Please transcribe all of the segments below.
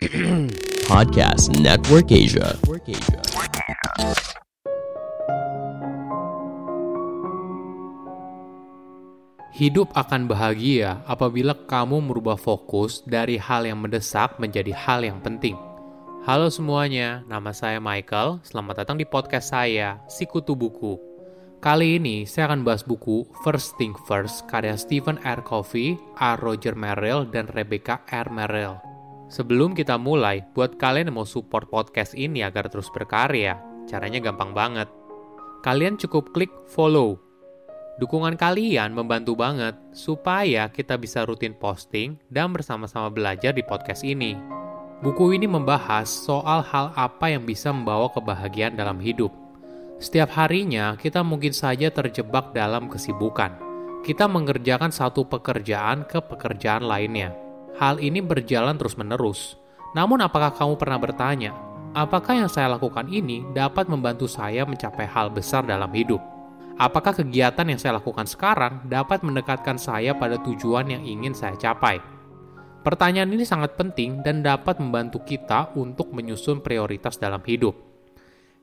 Podcast Network Asia. Hidup akan bahagia apabila kamu merubah fokus dari hal yang mendesak menjadi hal yang penting. Halo semuanya, nama saya Michael. Selamat datang di podcast saya, Sikutu Buku. Kali ini saya akan bahas buku First Thing First karya Stephen R. Covey, R. Roger Merrill, dan Rebecca R. Merrill. Sebelum kita mulai, buat kalian yang mau support podcast ini agar terus berkarya, caranya gampang banget. Kalian cukup klik follow. Dukungan kalian membantu banget supaya kita bisa rutin posting dan bersama-sama belajar di podcast ini. Buku ini membahas soal hal apa yang bisa membawa kebahagiaan dalam hidup. Setiap harinya kita mungkin saja terjebak dalam kesibukan. Kita mengerjakan satu pekerjaan ke pekerjaan lainnya Hal ini berjalan terus-menerus. Namun apakah kamu pernah bertanya, apakah yang saya lakukan ini dapat membantu saya mencapai hal besar dalam hidup? Apakah kegiatan yang saya lakukan sekarang dapat mendekatkan saya pada tujuan yang ingin saya capai? Pertanyaan ini sangat penting dan dapat membantu kita untuk menyusun prioritas dalam hidup.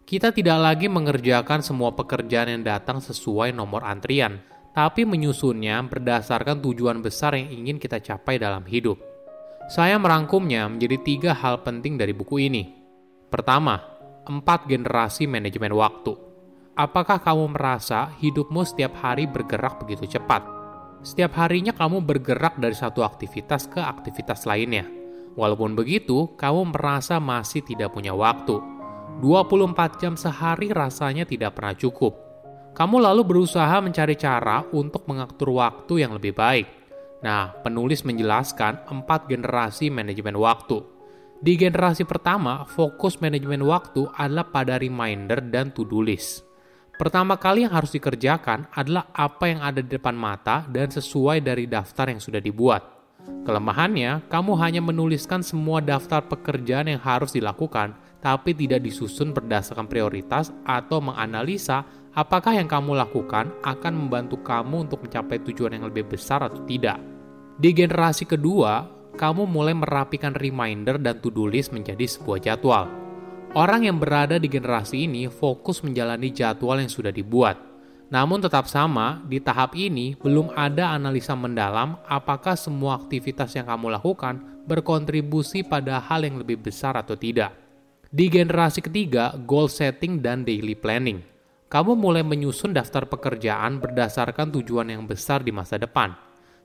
Kita tidak lagi mengerjakan semua pekerjaan yang datang sesuai nomor antrian, tapi menyusunnya berdasarkan tujuan besar yang ingin kita capai dalam hidup. Saya merangkumnya menjadi tiga hal penting dari buku ini. Pertama, empat generasi manajemen waktu. Apakah kamu merasa hidupmu setiap hari bergerak begitu cepat? Setiap harinya kamu bergerak dari satu aktivitas ke aktivitas lainnya. Walaupun begitu, kamu merasa masih tidak punya waktu. 24 jam sehari rasanya tidak pernah cukup kamu lalu berusaha mencari cara untuk mengatur waktu yang lebih baik. Nah, penulis menjelaskan empat generasi manajemen waktu. Di generasi pertama, fokus manajemen waktu adalah pada reminder dan to-do list. Pertama kali yang harus dikerjakan adalah apa yang ada di depan mata dan sesuai dari daftar yang sudah dibuat. Kelemahannya, kamu hanya menuliskan semua daftar pekerjaan yang harus dilakukan, tapi tidak disusun berdasarkan prioritas atau menganalisa apakah yang kamu lakukan akan membantu kamu untuk mencapai tujuan yang lebih besar atau tidak. Di generasi kedua, kamu mulai merapikan reminder dan to-do list menjadi sebuah jadwal. Orang yang berada di generasi ini fokus menjalani jadwal yang sudah dibuat. Namun tetap sama, di tahap ini belum ada analisa mendalam apakah semua aktivitas yang kamu lakukan berkontribusi pada hal yang lebih besar atau tidak. Di generasi ketiga, goal setting dan daily planning kamu mulai menyusun daftar pekerjaan berdasarkan tujuan yang besar di masa depan.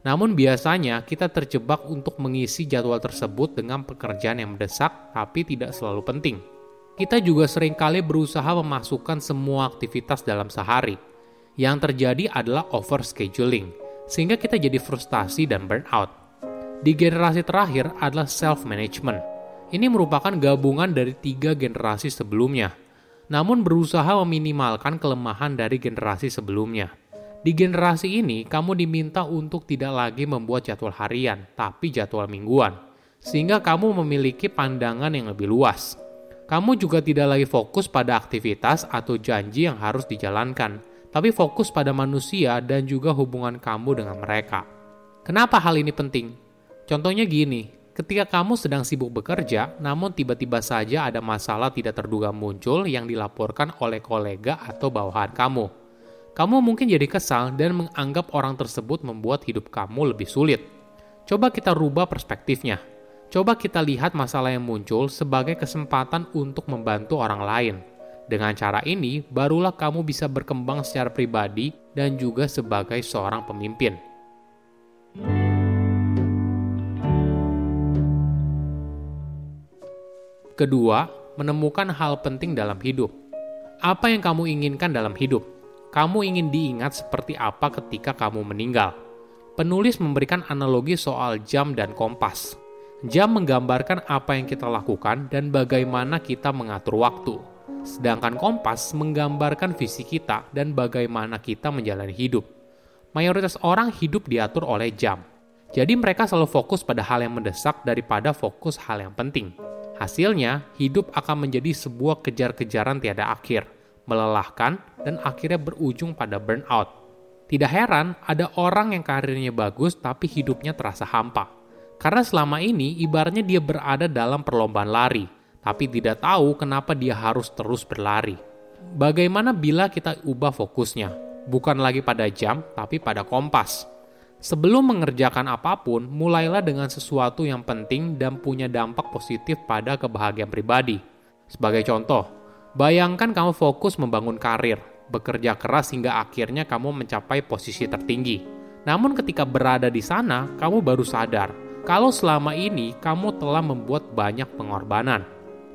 Namun biasanya kita terjebak untuk mengisi jadwal tersebut dengan pekerjaan yang mendesak tapi tidak selalu penting. Kita juga sering kali berusaha memasukkan semua aktivitas dalam sehari. Yang terjadi adalah overscheduling, sehingga kita jadi frustasi dan burnout. Di generasi terakhir adalah self-management. Ini merupakan gabungan dari tiga generasi sebelumnya, namun berusaha meminimalkan kelemahan dari generasi sebelumnya. Di generasi ini, kamu diminta untuk tidak lagi membuat jadwal harian, tapi jadwal mingguan, sehingga kamu memiliki pandangan yang lebih luas. Kamu juga tidak lagi fokus pada aktivitas atau janji yang harus dijalankan, tapi fokus pada manusia dan juga hubungan kamu dengan mereka. Kenapa hal ini penting? Contohnya gini, Ketika kamu sedang sibuk bekerja, namun tiba-tiba saja ada masalah tidak terduga muncul yang dilaporkan oleh kolega atau bawahan kamu. Kamu mungkin jadi kesal dan menganggap orang tersebut membuat hidup kamu lebih sulit. Coba kita rubah perspektifnya. Coba kita lihat masalah yang muncul sebagai kesempatan untuk membantu orang lain. Dengan cara ini, barulah kamu bisa berkembang secara pribadi dan juga sebagai seorang pemimpin. Kedua, menemukan hal penting dalam hidup. Apa yang kamu inginkan dalam hidup? Kamu ingin diingat seperti apa ketika kamu meninggal? Penulis memberikan analogi soal jam dan kompas. Jam menggambarkan apa yang kita lakukan dan bagaimana kita mengatur waktu. Sedangkan kompas menggambarkan visi kita dan bagaimana kita menjalani hidup. Mayoritas orang hidup diatur oleh jam. Jadi mereka selalu fokus pada hal yang mendesak daripada fokus hal yang penting. Hasilnya, hidup akan menjadi sebuah kejar-kejaran tiada akhir, melelahkan, dan akhirnya berujung pada burnout. Tidak heran ada orang yang karirnya bagus tapi hidupnya terasa hampa. Karena selama ini ibaratnya dia berada dalam perlombaan lari, tapi tidak tahu kenapa dia harus terus berlari. Bagaimana bila kita ubah fokusnya? Bukan lagi pada jam, tapi pada kompas. Sebelum mengerjakan apa pun, mulailah dengan sesuatu yang penting dan punya dampak positif pada kebahagiaan pribadi. Sebagai contoh, bayangkan kamu fokus membangun karir, bekerja keras hingga akhirnya kamu mencapai posisi tertinggi. Namun ketika berada di sana, kamu baru sadar kalau selama ini kamu telah membuat banyak pengorbanan.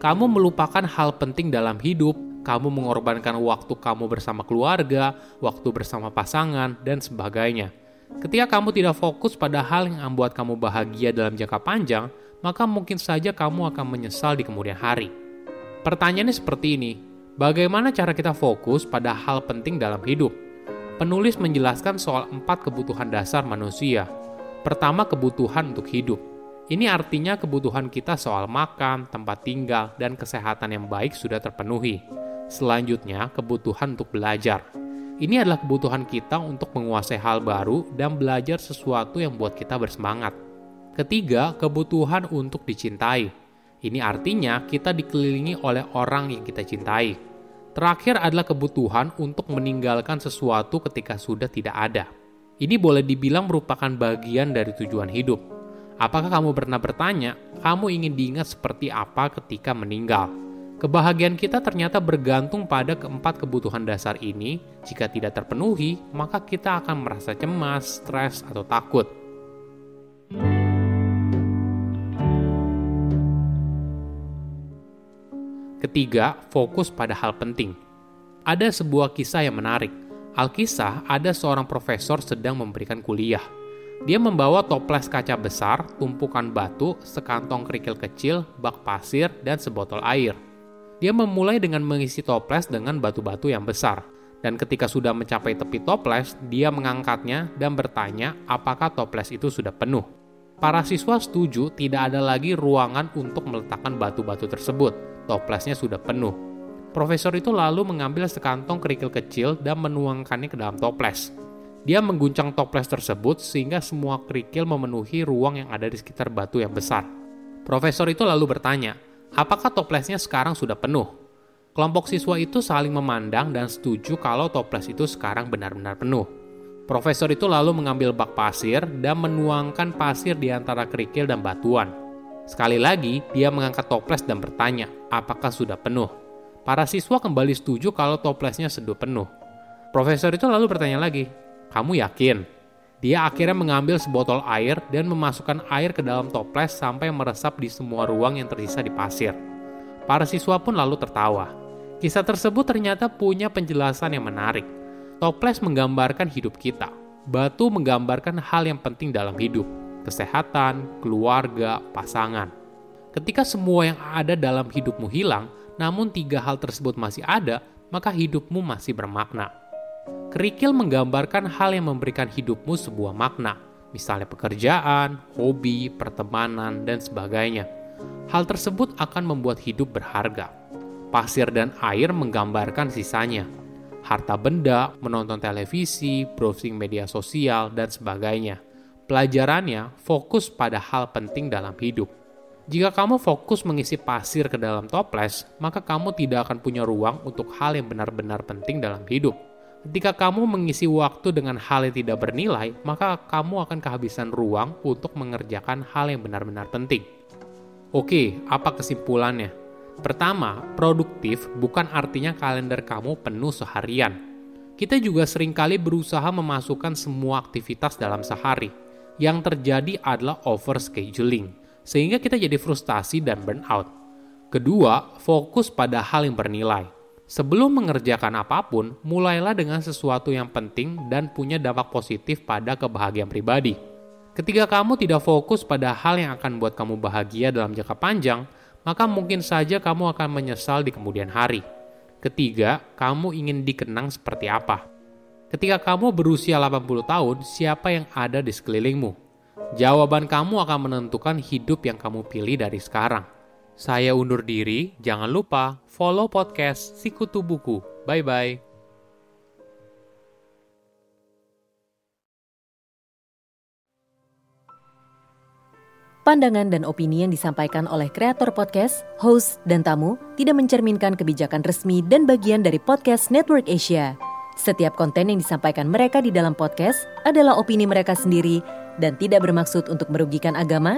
Kamu melupakan hal penting dalam hidup, kamu mengorbankan waktu kamu bersama keluarga, waktu bersama pasangan, dan sebagainya Ketika kamu tidak fokus pada hal yang membuat kamu bahagia dalam jangka panjang, maka mungkin saja kamu akan menyesal di kemudian hari. Pertanyaannya seperti ini: bagaimana cara kita fokus pada hal penting dalam hidup? Penulis menjelaskan soal empat kebutuhan dasar manusia. Pertama, kebutuhan untuk hidup. Ini artinya kebutuhan kita soal makan, tempat tinggal, dan kesehatan yang baik sudah terpenuhi. Selanjutnya, kebutuhan untuk belajar ini adalah kebutuhan kita untuk menguasai hal baru dan belajar sesuatu yang buat kita bersemangat. Ketiga, kebutuhan untuk dicintai. Ini artinya kita dikelilingi oleh orang yang kita cintai. Terakhir adalah kebutuhan untuk meninggalkan sesuatu ketika sudah tidak ada. Ini boleh dibilang merupakan bagian dari tujuan hidup. Apakah kamu pernah bertanya, kamu ingin diingat seperti apa ketika meninggal? Kebahagiaan kita ternyata bergantung pada keempat kebutuhan dasar ini. Jika tidak terpenuhi, maka kita akan merasa cemas, stres, atau takut. Ketiga, fokus pada hal penting. Ada sebuah kisah yang menarik. Alkisah ada seorang profesor sedang memberikan kuliah. Dia membawa toples kaca besar, tumpukan batu, sekantong kerikil kecil, bak pasir, dan sebotol air. Dia memulai dengan mengisi toples dengan batu-batu yang besar. Dan ketika sudah mencapai tepi toples, dia mengangkatnya dan bertanya apakah toples itu sudah penuh. Para siswa setuju tidak ada lagi ruangan untuk meletakkan batu-batu tersebut. Toplesnya sudah penuh. Profesor itu lalu mengambil sekantong kerikil kecil dan menuangkannya ke dalam toples. Dia mengguncang toples tersebut sehingga semua kerikil memenuhi ruang yang ada di sekitar batu yang besar. Profesor itu lalu bertanya, apakah toplesnya sekarang sudah penuh? Kelompok siswa itu saling memandang dan setuju kalau toples itu sekarang benar-benar penuh. Profesor itu lalu mengambil bak pasir dan menuangkan pasir di antara kerikil dan batuan. Sekali lagi, dia mengangkat toples dan bertanya, apakah sudah penuh? Para siswa kembali setuju kalau toplesnya sudah penuh. Profesor itu lalu bertanya lagi, kamu yakin? Dia akhirnya mengambil sebotol air dan memasukkan air ke dalam toples sampai meresap di semua ruang yang tersisa di pasir. Para siswa pun lalu tertawa. Kisah tersebut ternyata punya penjelasan yang menarik. Toples menggambarkan hidup kita. Batu menggambarkan hal yang penting dalam hidup. Kesehatan, keluarga, pasangan. Ketika semua yang ada dalam hidupmu hilang, namun tiga hal tersebut masih ada, maka hidupmu masih bermakna. Kerikil menggambarkan hal yang memberikan hidupmu sebuah makna, misalnya pekerjaan, hobi, pertemanan, dan sebagainya. Hal tersebut akan membuat hidup berharga. Pasir dan air menggambarkan sisanya. Harta benda, menonton televisi, browsing media sosial, dan sebagainya. Pelajarannya fokus pada hal penting dalam hidup. Jika kamu fokus mengisi pasir ke dalam toples, maka kamu tidak akan punya ruang untuk hal yang benar-benar penting dalam hidup. Ketika kamu mengisi waktu dengan hal yang tidak bernilai, maka kamu akan kehabisan ruang untuk mengerjakan hal yang benar-benar penting. Oke, apa kesimpulannya? Pertama, produktif bukan artinya kalender kamu penuh seharian. Kita juga sering kali berusaha memasukkan semua aktivitas dalam sehari. Yang terjadi adalah overscheduling, sehingga kita jadi frustasi dan burnout. Kedua, fokus pada hal yang bernilai Sebelum mengerjakan apa pun, mulailah dengan sesuatu yang penting dan punya dampak positif pada kebahagiaan pribadi. Ketika kamu tidak fokus pada hal yang akan buat kamu bahagia dalam jangka panjang, maka mungkin saja kamu akan menyesal di kemudian hari. Ketiga, kamu ingin dikenang seperti apa? Ketika kamu berusia 80 tahun, siapa yang ada di sekelilingmu? Jawaban kamu akan menentukan hidup yang kamu pilih dari sekarang. Saya undur diri, jangan lupa follow podcast Sikutu Buku. Bye-bye. Pandangan dan opini yang disampaikan oleh kreator podcast, host, dan tamu tidak mencerminkan kebijakan resmi dan bagian dari podcast Network Asia. Setiap konten yang disampaikan mereka di dalam podcast adalah opini mereka sendiri dan tidak bermaksud untuk merugikan agama,